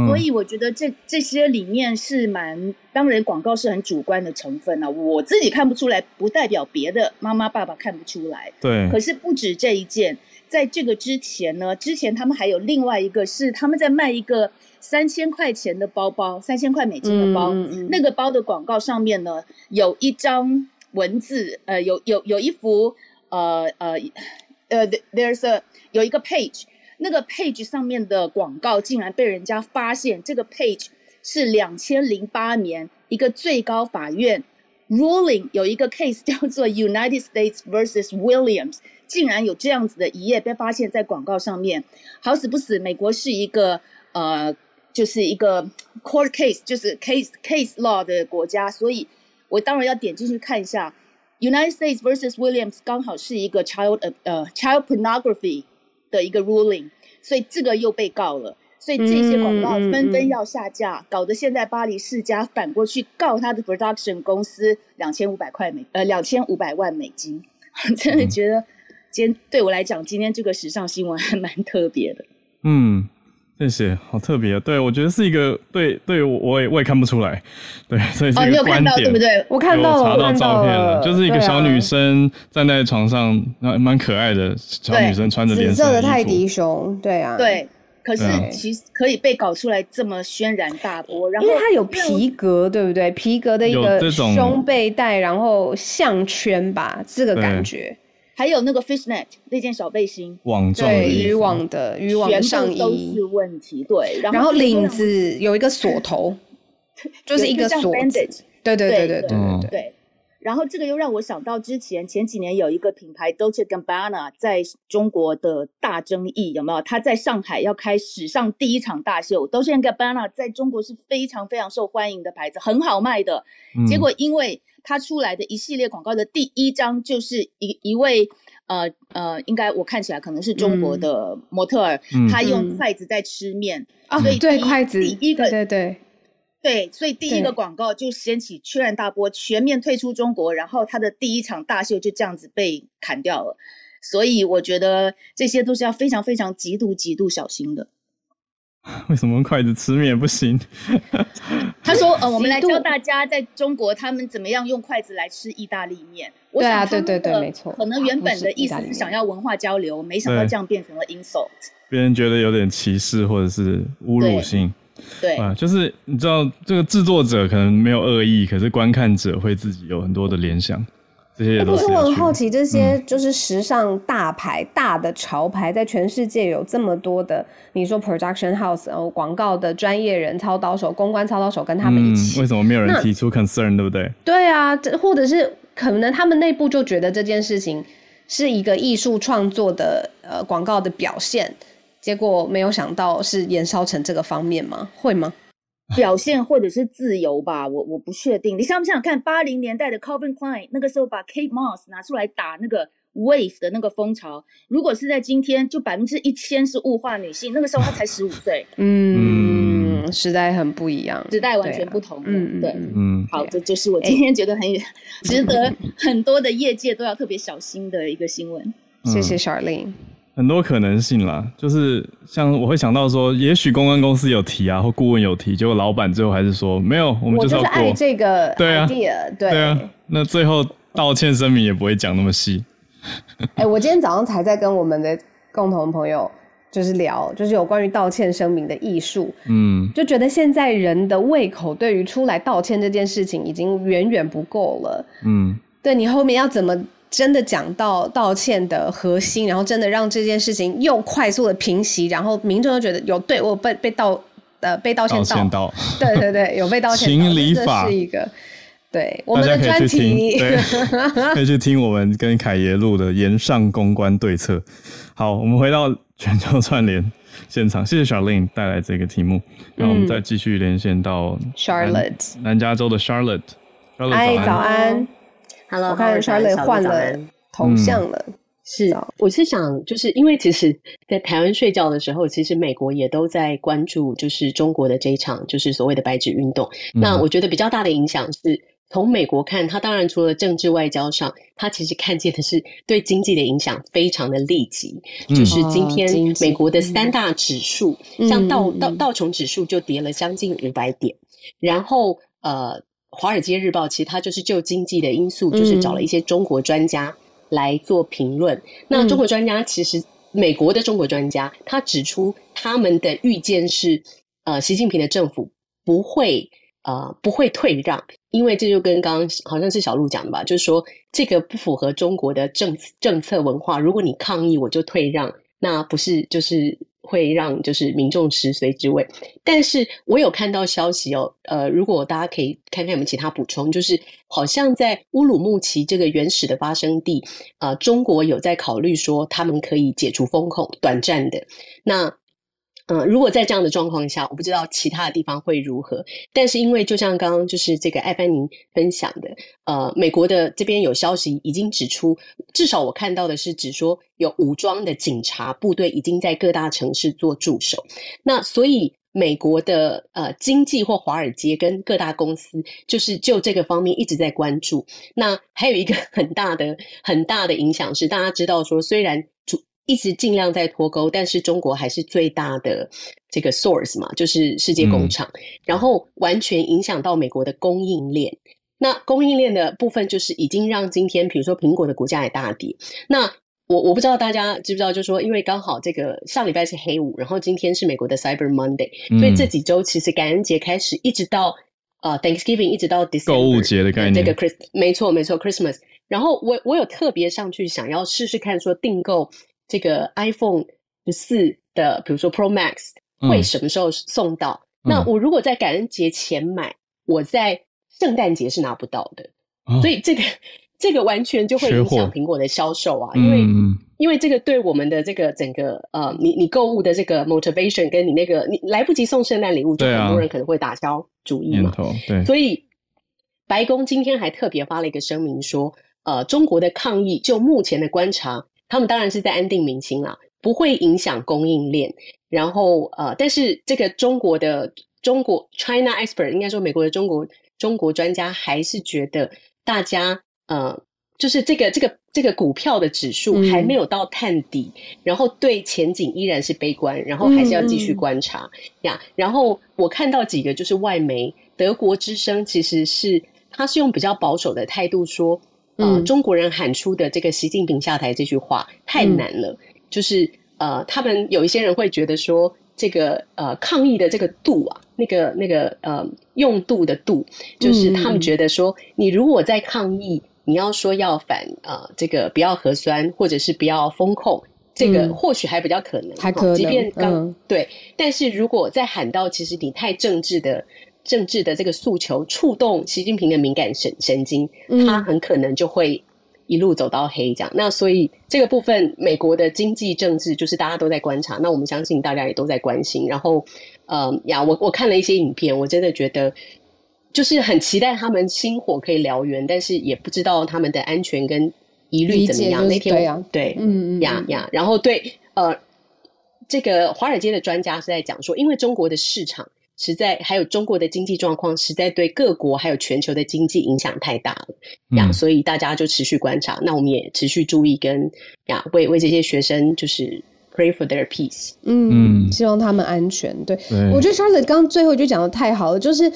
E: 所以我觉得这这些里面是蛮，当然广告是很主观的成分啊，我自己看不出来，不代表别的妈妈爸爸看不出来。
B: 对。
E: 可是不止这一件，在这个之前呢，之前他们还有另外一个是他们在卖一个三千块钱的包包，三千块美金的包，嗯嗯、那个包的广告上面呢有一张文字，呃，有有有一幅，呃呃呃，there's a 有一个 page。那个 page 上面的广告竟然被人家发现，这个 page 是两千零八年一个最高法院 ruling 有一个 case 叫做 United States versus Williams，竟然有这样子的一页被发现，在广告上面。好死不死，美国是一个呃，就是一个 court case，就是 case case law 的国家，所以我当然要点进去看一下 United States versus Williams，刚好是一个 child 呃 child pornography。的一个 ruling，所以这个又被告了，所以这些广告纷纷要下架，嗯嗯嗯、搞得现在巴黎世家反过去告他的 production 公司两千五百块美呃两千五百万美金，真的觉得今天对我来讲，今天这个时尚新闻还蛮特别的。
B: 嗯。谢谢，好特别。对，我觉得是一个对对，我我也我也看不出来。对，所以是一个观点，
C: 对不对？我看到了，
B: 查到照片了，就是一个小女生站在床上，那蛮可爱的小女生，穿着紫色
C: 的泰迪熊。对啊，
E: 对。可是其实可以被搞出来这么轩然大波，然后
C: 因为它有皮革，对不对？皮革的一个胸背带，然后项圈吧，这个感觉。
E: 还有那个 fishnet 那件小背心，
B: 网状
C: 的渔网的渔网上衣
E: 都是问题。对，
C: 然后领子有一个锁头，就是一个锁子。对对对对对对对。
E: 然后这个又让我想到之前前几年有一个品牌 Dolce Gabbana 在中国的大争议，有没有？他在上海要开史上第一场大秀，Dolce Gabbana 在中国是非常非常受欢迎的牌子，很好卖的。结果因为他出来的一系列广告的第一张就是一一位呃呃，应该我看起来可能是中国的模特儿，嗯、他用筷子在吃面
C: 啊，所以对筷子第一个对对对，
E: 对，所以第一个广告就掀起轩然大波，全面退出中国，然后他的第一场大秀就这样子被砍掉了。所以我觉得这些都是要非常非常极度极度小心的。
B: 为什么用筷子吃面不行？
E: 他说：“呃，我们来教大家在中国他们怎么样用筷子来吃意大利面。”
C: 对啊，对对对，没错。
E: 可能原本的意思是想要文化交流，没想到这样变成了 insult。
B: 别人觉得有点歧视或者是侮辱性。
E: 对啊，
B: 就是你知道，这个制作者可能没有恶意，可是观看者会自己有很多的联想。这些也都是。
C: 不是我很好奇，这些就是时尚大牌、嗯、大的潮牌，在全世界有这么多的，你说 production house，然后广告的专业人、操刀手、公关操刀手跟他们一起，
B: 嗯、为什么没有人提出 concern，对不对？
C: 对啊，或者是可能他们内部就觉得这件事情是一个艺术创作的呃广告的表现，结果没有想到是延烧成这个方面吗？会吗？
E: 表现或者是自由吧，我我不确定。你想不想看八零年代的 Calvin Klein 那个时候把 Kate Moss 拿出来打那个 Wave 的那个风潮？如果是在今天，就百分之一千是物化女性。那个时候她才十五岁，
C: 嗯，时代很不一样，
E: 时代完全不同。嗯对，嗯，好，这就是我今天觉得很 值得 很多的业界都要特别小心的一个新闻。
C: 谢谢 Charlene。
B: 很多可能性啦，就是像我会想到说，也许公关公司有提啊，或顾问有提，结果老板最后还是说没有，我们就是要过。
C: 我就是爱这个 idea，
B: 对啊，对，对啊，那最后道歉声明也不会讲那么细。
C: 哎、欸，我今天早上才在跟我们的共同朋友就是聊，就是有关于道歉声明的艺术，嗯，就觉得现在人的胃口对于出来道歉这件事情已经远远不够了，嗯，对你后面要怎么？真的讲到道歉的核心，然后真的让这件事情又快速的平息，然后民众又觉得有对我被被道呃被道歉到，对对对，有被道歉，
B: 情理法。
C: 是一个对我们的专题，
B: 对，可以去听我们跟凯爷录的延上公关对策。好，我们回到全球串联现场，谢谢 Charlene 带来这个题目，然后我们再继续连线到
C: Charlotte
B: 南加州的 Charlotte，
C: 哎，早安。
F: Hello，
C: 我看 Charlotte 换了头像了。
F: 是，我是想，就是因为其实，在台湾睡觉的时候，其实美国也都在关注，就是中国的这一场，就是所谓的白纸运动。嗯、那我觉得比较大的影响是，从美国看，它当然除了政治外交上，它其实看见的是对经济的影响非常的立即。嗯、就是今天美国的三大指数，嗯、像道道道琼指数就跌了将近五百点。嗯、然后呃，《华尔街日报》其实它就是就经济的因素，就是找了一些中国专家来做评论。嗯、那中国专家其实美国的中国专家，他指出他们的预见是，呃，习近平的政府不会。呃，不会退让，因为这就跟刚刚好像是小路讲的吧，就是说这个不符合中国的政政策文化。如果你抗议，我就退让，那不是就是会让就是民众食髓知味。但是我有看到消息哦，呃，如果大家可以看看有没有其他补充，就是好像在乌鲁木齐这个原始的发生地，啊，中国有在考虑说他们可以解除封控，短暂的那。嗯，如果在这样的状况下，我不知道其他的地方会如何。但是因为就像刚刚就是这个艾芬妮分享的，呃，美国的这边有消息已经指出，至少我看到的是指说有武装的警察部队已经在各大城市做驻守。那所以美国的呃经济或华尔街跟各大公司就是就这个方面一直在关注。那还有一个 很大的很大的影响是，大家知道说虽然。一直尽量在脱钩，但是中国还是最大的这个 source 嘛，就是世界工厂，嗯、然后完全影响到美国的供应链。那供应链的部分，就是已经让今天，比如说苹果的股价也大跌。那我我不知道大家知不知道，就是说，因为刚好这个上礼拜是黑五，然后今天是美国的 Cyber Monday，、嗯、所以这几周其实感恩节开始，一直到呃 Thanksgiving，一直到 December
B: 购物节的概念，
F: 这个 Chris 没错没错 Christmas。然后我我有特别上去想要试试看，说订购。这个 iPhone 十四的，比如说 Pro Max 会什么时候送到？嗯、那我如果在感恩节前买，我在圣诞节是拿不到的。哦、所以这个这个完全就会影响苹果的销售啊，因为、嗯、因为这个对我们的这个整个呃，你你购物的这个 motivation 跟你那个你来不及送圣诞礼物，就很多人可能会打消主意嘛。
B: 对，
F: 所以白宫今天还特别发了一个声明说，呃，中国的抗议就目前的观察。他们当然是在安定民心啦，不会影响供应链。然后呃，但是这个中国的中国 China expert 应该说美国的中国中国专家还是觉得大家呃，就是这个这个这个股票的指数还没有到探底，嗯、然后对前景依然是悲观，然后还是要继续观察呀。嗯嗯然后我看到几个就是外媒，德国之声其实是他是用比较保守的态度说。呃，中国人喊出的这个“习近平下台”这句话太难了。嗯、就是呃，他们有一些人会觉得说，这个呃抗议的这个度啊，那个那个呃用度的度，就是他们觉得说，嗯、你如果在抗议，你要说要反呃这个不要核酸，或者是不要封控，这个或许还比较可能，
C: 还可能，
F: 即便刚、
C: 嗯、
F: 对，但是如果在喊到其实你太政治的。政治的这个诉求触动习近平的敏感神神经，他很可能就会一路走到黑这样。嗯、那所以这个部分，美国的经济政治就是大家都在观察。那我们相信大家也都在关心。然后，呃呀，我我看了一些影片，我真的觉得就是很期待他们星火可以燎原，但是也不知道他们的安全跟疑虑怎么样。那天对啊，对，嗯嗯呀呀，然后对呃，这个华尔街的专家是在讲说，因为中国的市场。实在还有中国的经济状况，实在对各国还有全球的经济影响太大了呀，嗯、所以大家就持续观察。那我们也持续注意跟呀，为为这些学生就是 pray for their peace，
C: 嗯，希望他们安全。对，对我觉得 Charlotte 刚最后就讲的太好了，就是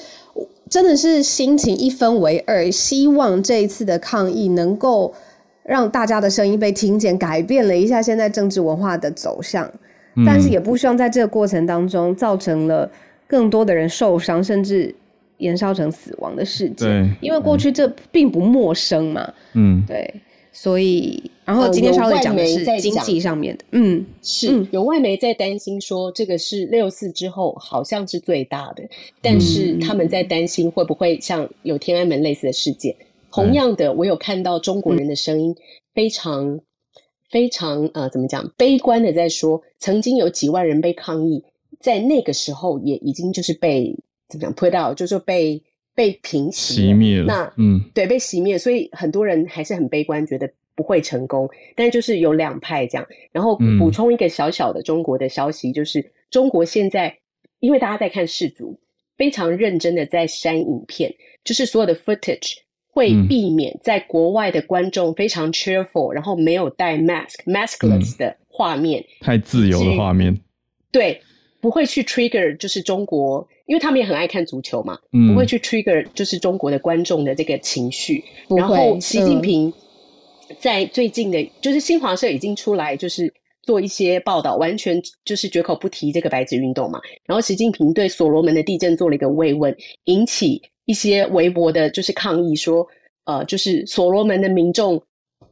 C: 真的是心情一分为二，希望这一次的抗议能够让大家的声音被听见，改变了一下现在政治文化的走向，嗯、但是也不希望在这个过程当中造成了。更多的人受伤，甚至延烧成死亡的事件。因为过去这并不陌生嘛。嗯，对，所以，然后今天稍微讲的是经济上面的。嗯，
F: 是有外媒在担心说，这个是六四之后好像是最大的，但是他们在担心会不会像有天安门类似的事件。同样的，我有看到中国人的声音非常非常呃，怎么讲？悲观的在说，曾经有几万人被抗议。在那个时候，也已经就是被怎么讲 put out，就是被被平息
B: 熄灭了。
F: 那嗯，对，被熄灭，所以很多人还是很悲观，觉得不会成功。但就是有两派这样。然后补充一个小小的中国的消息，就是中国现在因为大家在看世足，非常认真的在删影片，就是所有的 footage 会避免在国外的观众非常 cheerful，然后没有戴 mask maskless 的画面，
B: 太自由的画面，
F: 对，不会去 trigger 就是中国，因为他们也很爱看足球嘛，不会去 trigger 就是中国的观众的这个情绪。然后习近平在最近的，就是新华社已经出来就是。做一些报道，完全就是绝口不提这个白纸运动嘛。然后习近平对所罗门的地震做了一个慰问，引起一些微博的就是抗议，说呃，就是所罗门的民众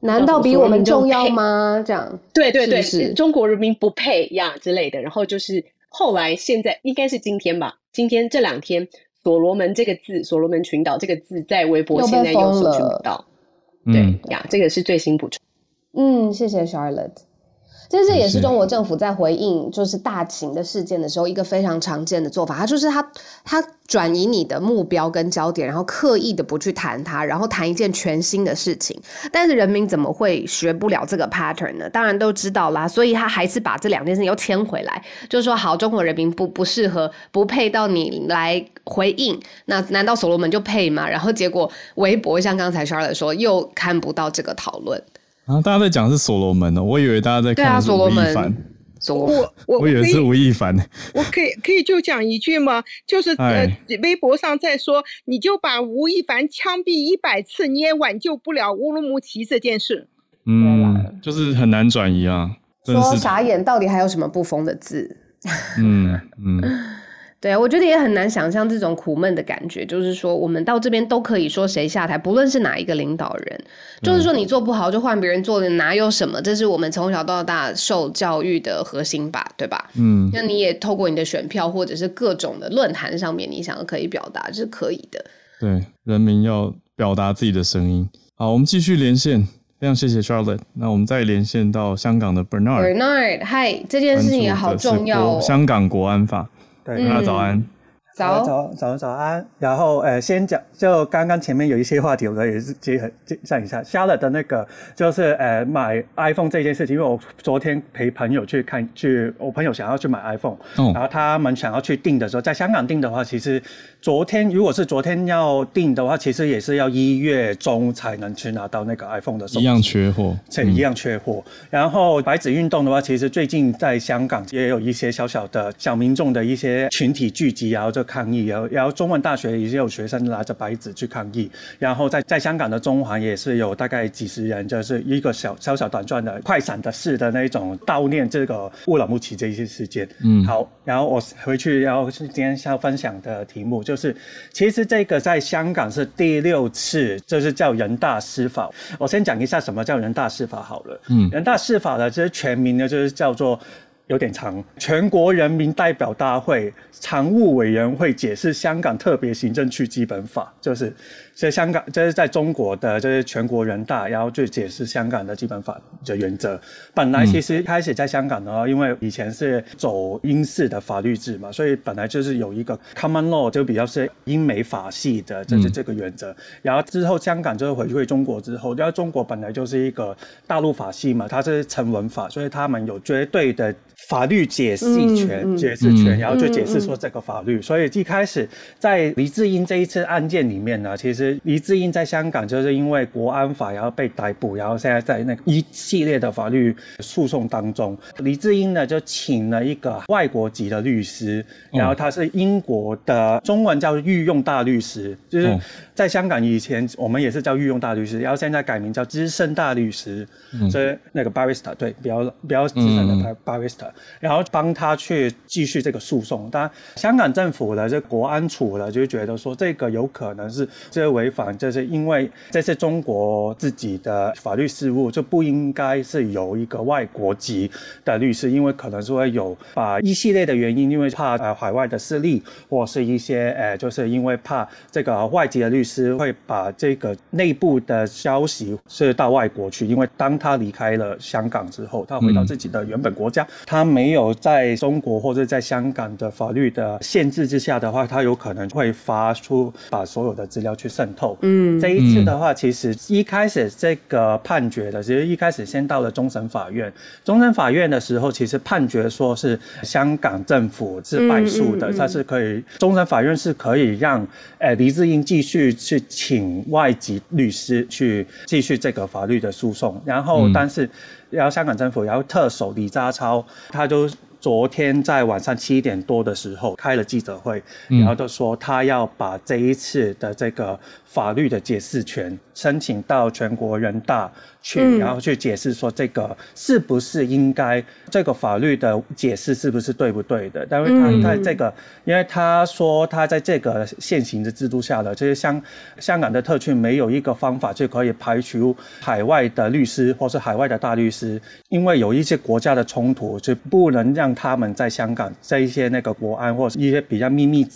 C: 难道比我们重要吗？这样
F: 对对对，是中国人民不配呀之类的。然后就是后来现在应该是今天吧，今天这两天所罗门这个字，所罗门群岛这个字在微博现在又搜寻不到。对呀，这个是最新补充。
C: 嗯，谢谢 Charlotte。其实这也是中国政府在回应就是大型的事件的时候一个非常常见的做法，它就是它它转移你的目标跟焦点，然后刻意的不去谈它，然后谈一件全新的事情。但是人民怎么会学不了这个 pattern 呢？当然都知道啦，所以他还是把这两件事情又牵回来，就是说好，中国人民不不适合不配到你来回应，那难道所罗门就配吗？然后结果微博像刚才 Charlotte 说，又看不到这个讨论。
B: 然后大家在讲是所罗门哦，我以为大家在看是吴亦凡。
D: 我我
B: 我以为是吴亦凡。
D: 我可以可以就讲一句吗？就是呃，微博上在说，你就把吴亦凡枪毙一百次，你也挽救不了乌鲁木齐这件事。
B: 嗯，就是很难转移啊。
C: 说傻眼，到底还有什么不封的字？
B: 嗯 嗯。嗯
C: 对啊，我觉得也很难想象这种苦闷的感觉。就是说，我们到这边都可以说谁下台，不论是哪一个领导人，就是说你做不好就换别人做的，哪有什么？这是我们从小到大受教育的核心吧，对吧？嗯，那你也透过你的选票或者是各种的论坛上面，你想要可以表达，这是可以的。
B: 对，人民要表达自己的声音。好，我们继续连线，非常谢谢 Charlotte。那我们再连线到香港的 Bernard。
C: Bernard，嗨，这件事情也好重要哦。
B: 香港国安法。对，大家早安。
C: 早
G: 早早早安，然后呃，先讲，就刚刚前面有一些话题，我也是结合讲一下。Charlotte 的那个就是呃买 iPhone 这件事情，因为我昨天陪朋友去看，去我朋友想要去买 iPhone，哦，然后他们想要去订的时候，在香港订的话，其实昨天如果是昨天要订的话，其实也是要一月中才能去拿到那个 iPhone 的时候，
B: 一样缺货，
G: 对，一样缺货。然后白纸运动的话，其实最近在香港也有一些小小的小民众的一些群体聚集，然后就抗议，然后然后中文大学也有学生拿着白纸去抗议，然后在在香港的中环也是有大概几十人，就是一个小小小短暂的快闪的式的那一种悼念这个乌鲁木齐这一些事件。嗯，好，然后我回去，然后是今天要分享的题目就是，其实这个在香港是第六次，就是叫人大释法。我先讲一下什么叫人大释法好了。嗯，人大释法呢，就是全名呢，就是叫做。有点长，全国人民代表大会常务委员会解释香港特别行政区基本法，就是。在香港，这是在中国的，这是全国人大，然后去解释香港的基本法的原则。本来其实开始在香港的话，因为以前是走英式的法律制嘛，所以本来就是有一个 common law，就比较是英美法系的，就是这个原则。然后之后香港就是回归中国之后，因为中国本来就是一个大陆法系嘛，它是成文法，所以他们有绝对的法律解释权、解释权，然后就解释说这个法律。所以一开始在黎智英这一次案件里面呢，其实。黎智英在香港就是因为国安法，然后被逮捕，然后现在在那一系列的法律诉讼当中。黎智英呢就请了一个外国籍的律师，然后他是英国的，中文叫御用大律师，就是在香港以前我们也是叫御用大律师，然后现在改名叫资深大律师，所以那个 barrister 对，比较比较资深的 barrister，然后帮他去继续这个诉讼。当然，香港政府的这国安处呢就觉得说这个有可能是这个。违反，就是因为这是中国自己的法律事务，就不应该是由一个外国籍的律师，因为可能是会有把一系列的原因，因为怕呃海外的势力，或是一些呃，就是因为怕这个外籍的律师会把这个内部的消息是到外国去，因为当他离开了香港之后，他回到自己的原本国家，嗯、他没有在中国或者在香港的法律的限制之下的话，他有可能会发出把所有的资料去渗透。嗯，这一次的话，其实一开始这个判决的，其实一开始先到了终审法院。终审法院的时候，其实判决说是香港政府是败诉的，他是可以，终审法院是可以让呃黎智英继续去请外籍律师去继续这个法律的诉讼，然后但是。然后香港政府，然后特首李家超，他就昨天在晚上七点多的时候开了记者会，然后就说他要把这一次的这个法律的解释权申请到全国人大。去，然后去解释说这个是不是应该这个法律的解释是不是对不对的？但是他在这个，因为他说他在这个现行的制度下的，就是香香港的特区没有一个方法就可以排除海外的律师或是海外的大律师，因为有一些国家的冲突，就不能让他们在香港在一些那个国安或是一些比较秘密。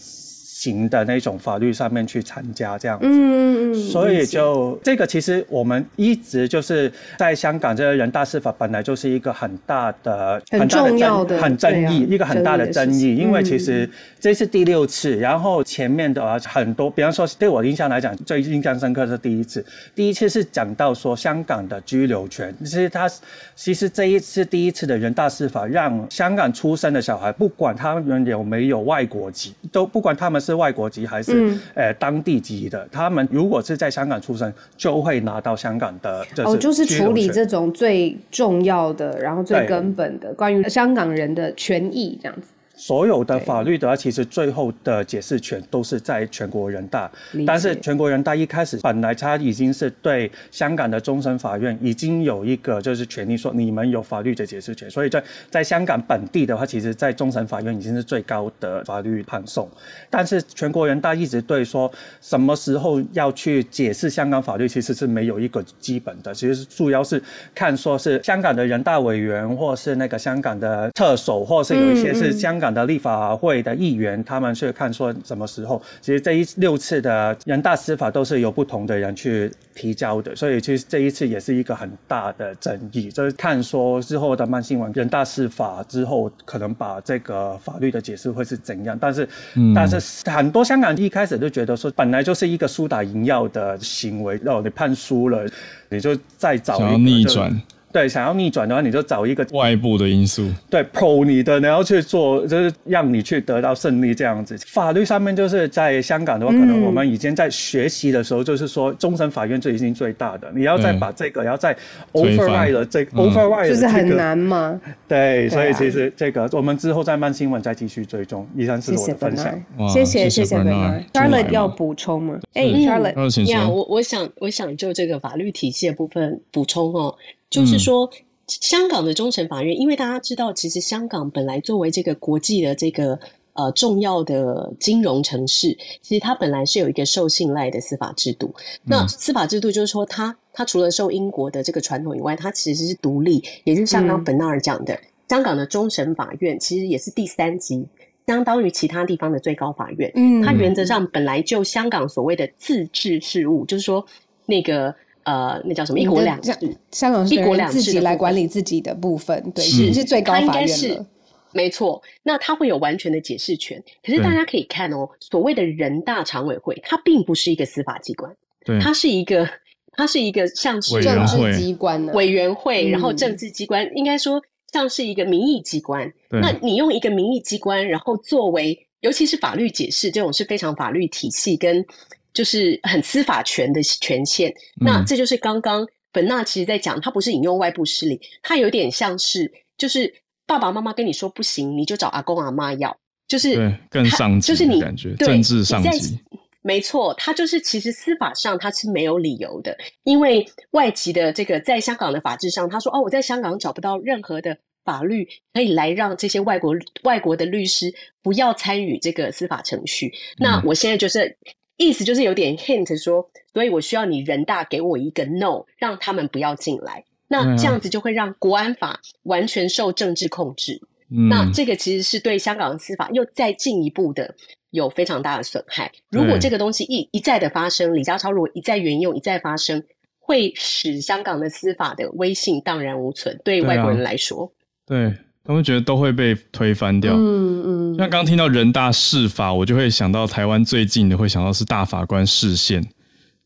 G: 型的那种法律上面去参加这样子，嗯嗯，所以就这个其实我们一直就是在香港这个人大司法本来就是一个很大的、
C: 很重要的、
G: 很争议，一个很大的争议，因为其实这是第六次，然后前面的很多，比方说对我印象来讲最印象深刻是第一次，第一次是讲到说香港的居留权，其实他其实这一次第一次的人大司法让香港出生的小孩，不管他们有没有外国籍，都不管他们是。是外国籍还是呃、当地籍的？他们如果是在香港出生，就会拿到香港的。
C: 哦，就是处理这种最重要的，然后最根本的关于香港人的权益这样子。
G: 所有的法律的话，其实最后的解释权都是在全国人大。但是全国人大一开始本来他已经是对香港的终审法院已经有一个就是权利说你们有法律的解释权，所以在在香港本地的话，其实在终审法院已经是最高的法律判送。但是全国人大一直对说什么时候要去解释香港法律，其实是没有一个基本的。其实主要是看说是香港的人大委员，或是那个香港的特首，或是有一些是香港。的立法会的议员，他们去看说什么时候，其实这一六次的人大司法都是由不同的人去提交的，所以其实这一次也是一个很大的争议，就是看说之后的慢新闻人大司法之后，可能把这个法律的解释会是怎样。但是，嗯、但是很多香港一开始就觉得说，本来就是一个输打赢要的行为，然后你判输了，你就再找一个
B: 逆转。
G: 对，想要逆转的话，你就找一个
B: 外部的因素，
G: 对，pro 你的，然后去做，就是让你去得到胜利这样子。法律上面就是在香港的话，可能我们以前在学习的时候，就是说终审法院就已经最大的，你要再把这个，要再 override 了这 override，
C: 就是很难吗？
G: 对，所以其实这个我们之后再慢新闻再继续追踪。以上是我的分享，
C: 谢谢谢谢 Bernard。Charlotte 要补充吗？哎，Charlotte，
F: 呀，我我想我想就这个法律体系的部分补充哦。就是说，香港的终审法院，因为大家知道，其实香港本来作为这个国际的这个呃重要的金融城市，其实它本来是有一个受信赖的司法制度。那司法制度就是说它，它它除了受英国的这个传统以外，它其实是独立，也就是像刚刚 Bernard 讲的，香港的终审法院其实也是第三级，相当于其他地方的最高法院。嗯，它原则上本来就香港所谓的自治事务，就是说那个。呃，那叫什么？一国两制，
C: 香港是一国两制自己来管理自己的部分，对，是是最高法院是
F: 没错。那他会有完全的解释权。可是大家可以看哦，所谓的人大常委会，它并不是一个司法机关，对，它是一个，它是一个像是
C: 政治机关
F: 委员会，然后政治机关应该说像是一个民意机关。那你用一个民意机关，然后作为，尤其是法律解释这种是非常法律体系跟。就是很司法权的权限，嗯、那这就是刚刚本纳其实在讲，他不是引用外部势力，他有点像是，就是爸爸妈妈跟你说不行，你就找阿公阿妈要，就是
B: 对更上级，
F: 就是你
B: 感觉政治上级，
F: 没错，他就是其实司法上他是没有理由的，因为外籍的这个在香港的法制上，他说哦，我在香港找不到任何的法律可以来让这些外国外国的律师不要参与这个司法程序，嗯、那我现在就是。意思就是有点 hint 说，所以我需要你人大给我一个 no，让他们不要进来。那这样子就会让国安法完全受政治控制。嗯、那这个其实是对香港的司法又再进一步的有非常大的损害。如果这个东西一一再的发生，李家超如果一再援用，一再发生，会使香港的司法的威信荡然无存。对外国人来说，
B: 对，他们觉得都会被推翻掉。嗯嗯。像刚听到人大释法，我就会想到台湾最近的会想到是大法官释宪。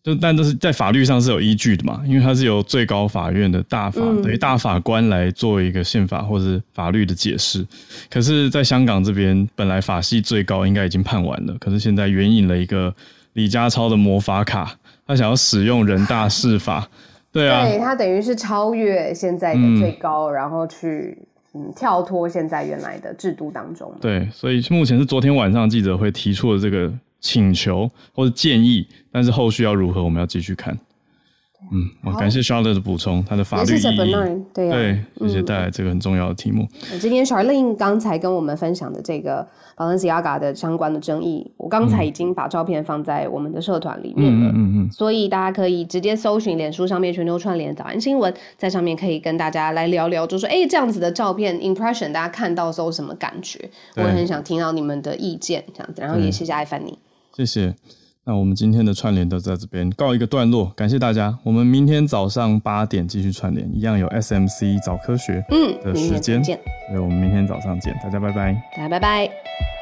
B: 就但都是在法律上是有依据的嘛，因为它是由最高法院的大法等于大法官来做一个宪法或者法律的解释。可是，在香港这边，本来法系最高应该已经判完了，可是现在援引了一个李家超的魔法卡，他想要使用人大释法，对啊，
C: 对，他等于是超越现在的最高，嗯、然后去嗯跳脱现在原来的制度当中。
B: 对，所以目前是昨天晚上记者会提出的这个。请求或者建议，但是后续要如何，我们要继续看。嗯，我感谢 Charlotte 的补充，他的法律意
C: 义，对
B: 对，谢谢带来这个很重要的题目。
C: 嗯、今天 Charlene 刚才跟我们分享的这个 Balenciaga 的相关的争议，我刚才已经把照片放在我们的社团里面了，嗯嗯嗯，所以大家可以直接搜寻脸书上面全球串联早安新闻，在上面可以跟大家来聊聊，就说哎，这样子的照片 impression，大家看到时候什么感觉？我很想听到你们的意见，这样子，然后也谢谢艾凡尼。
B: 谢谢，那我们今天的串联都在这边告一个段落，感谢大家。我们明天早上八点继续串联，一样有 SMC 早科学嗯的时间，嗯，所以我们明天早上见，大家拜拜，
C: 大家拜拜。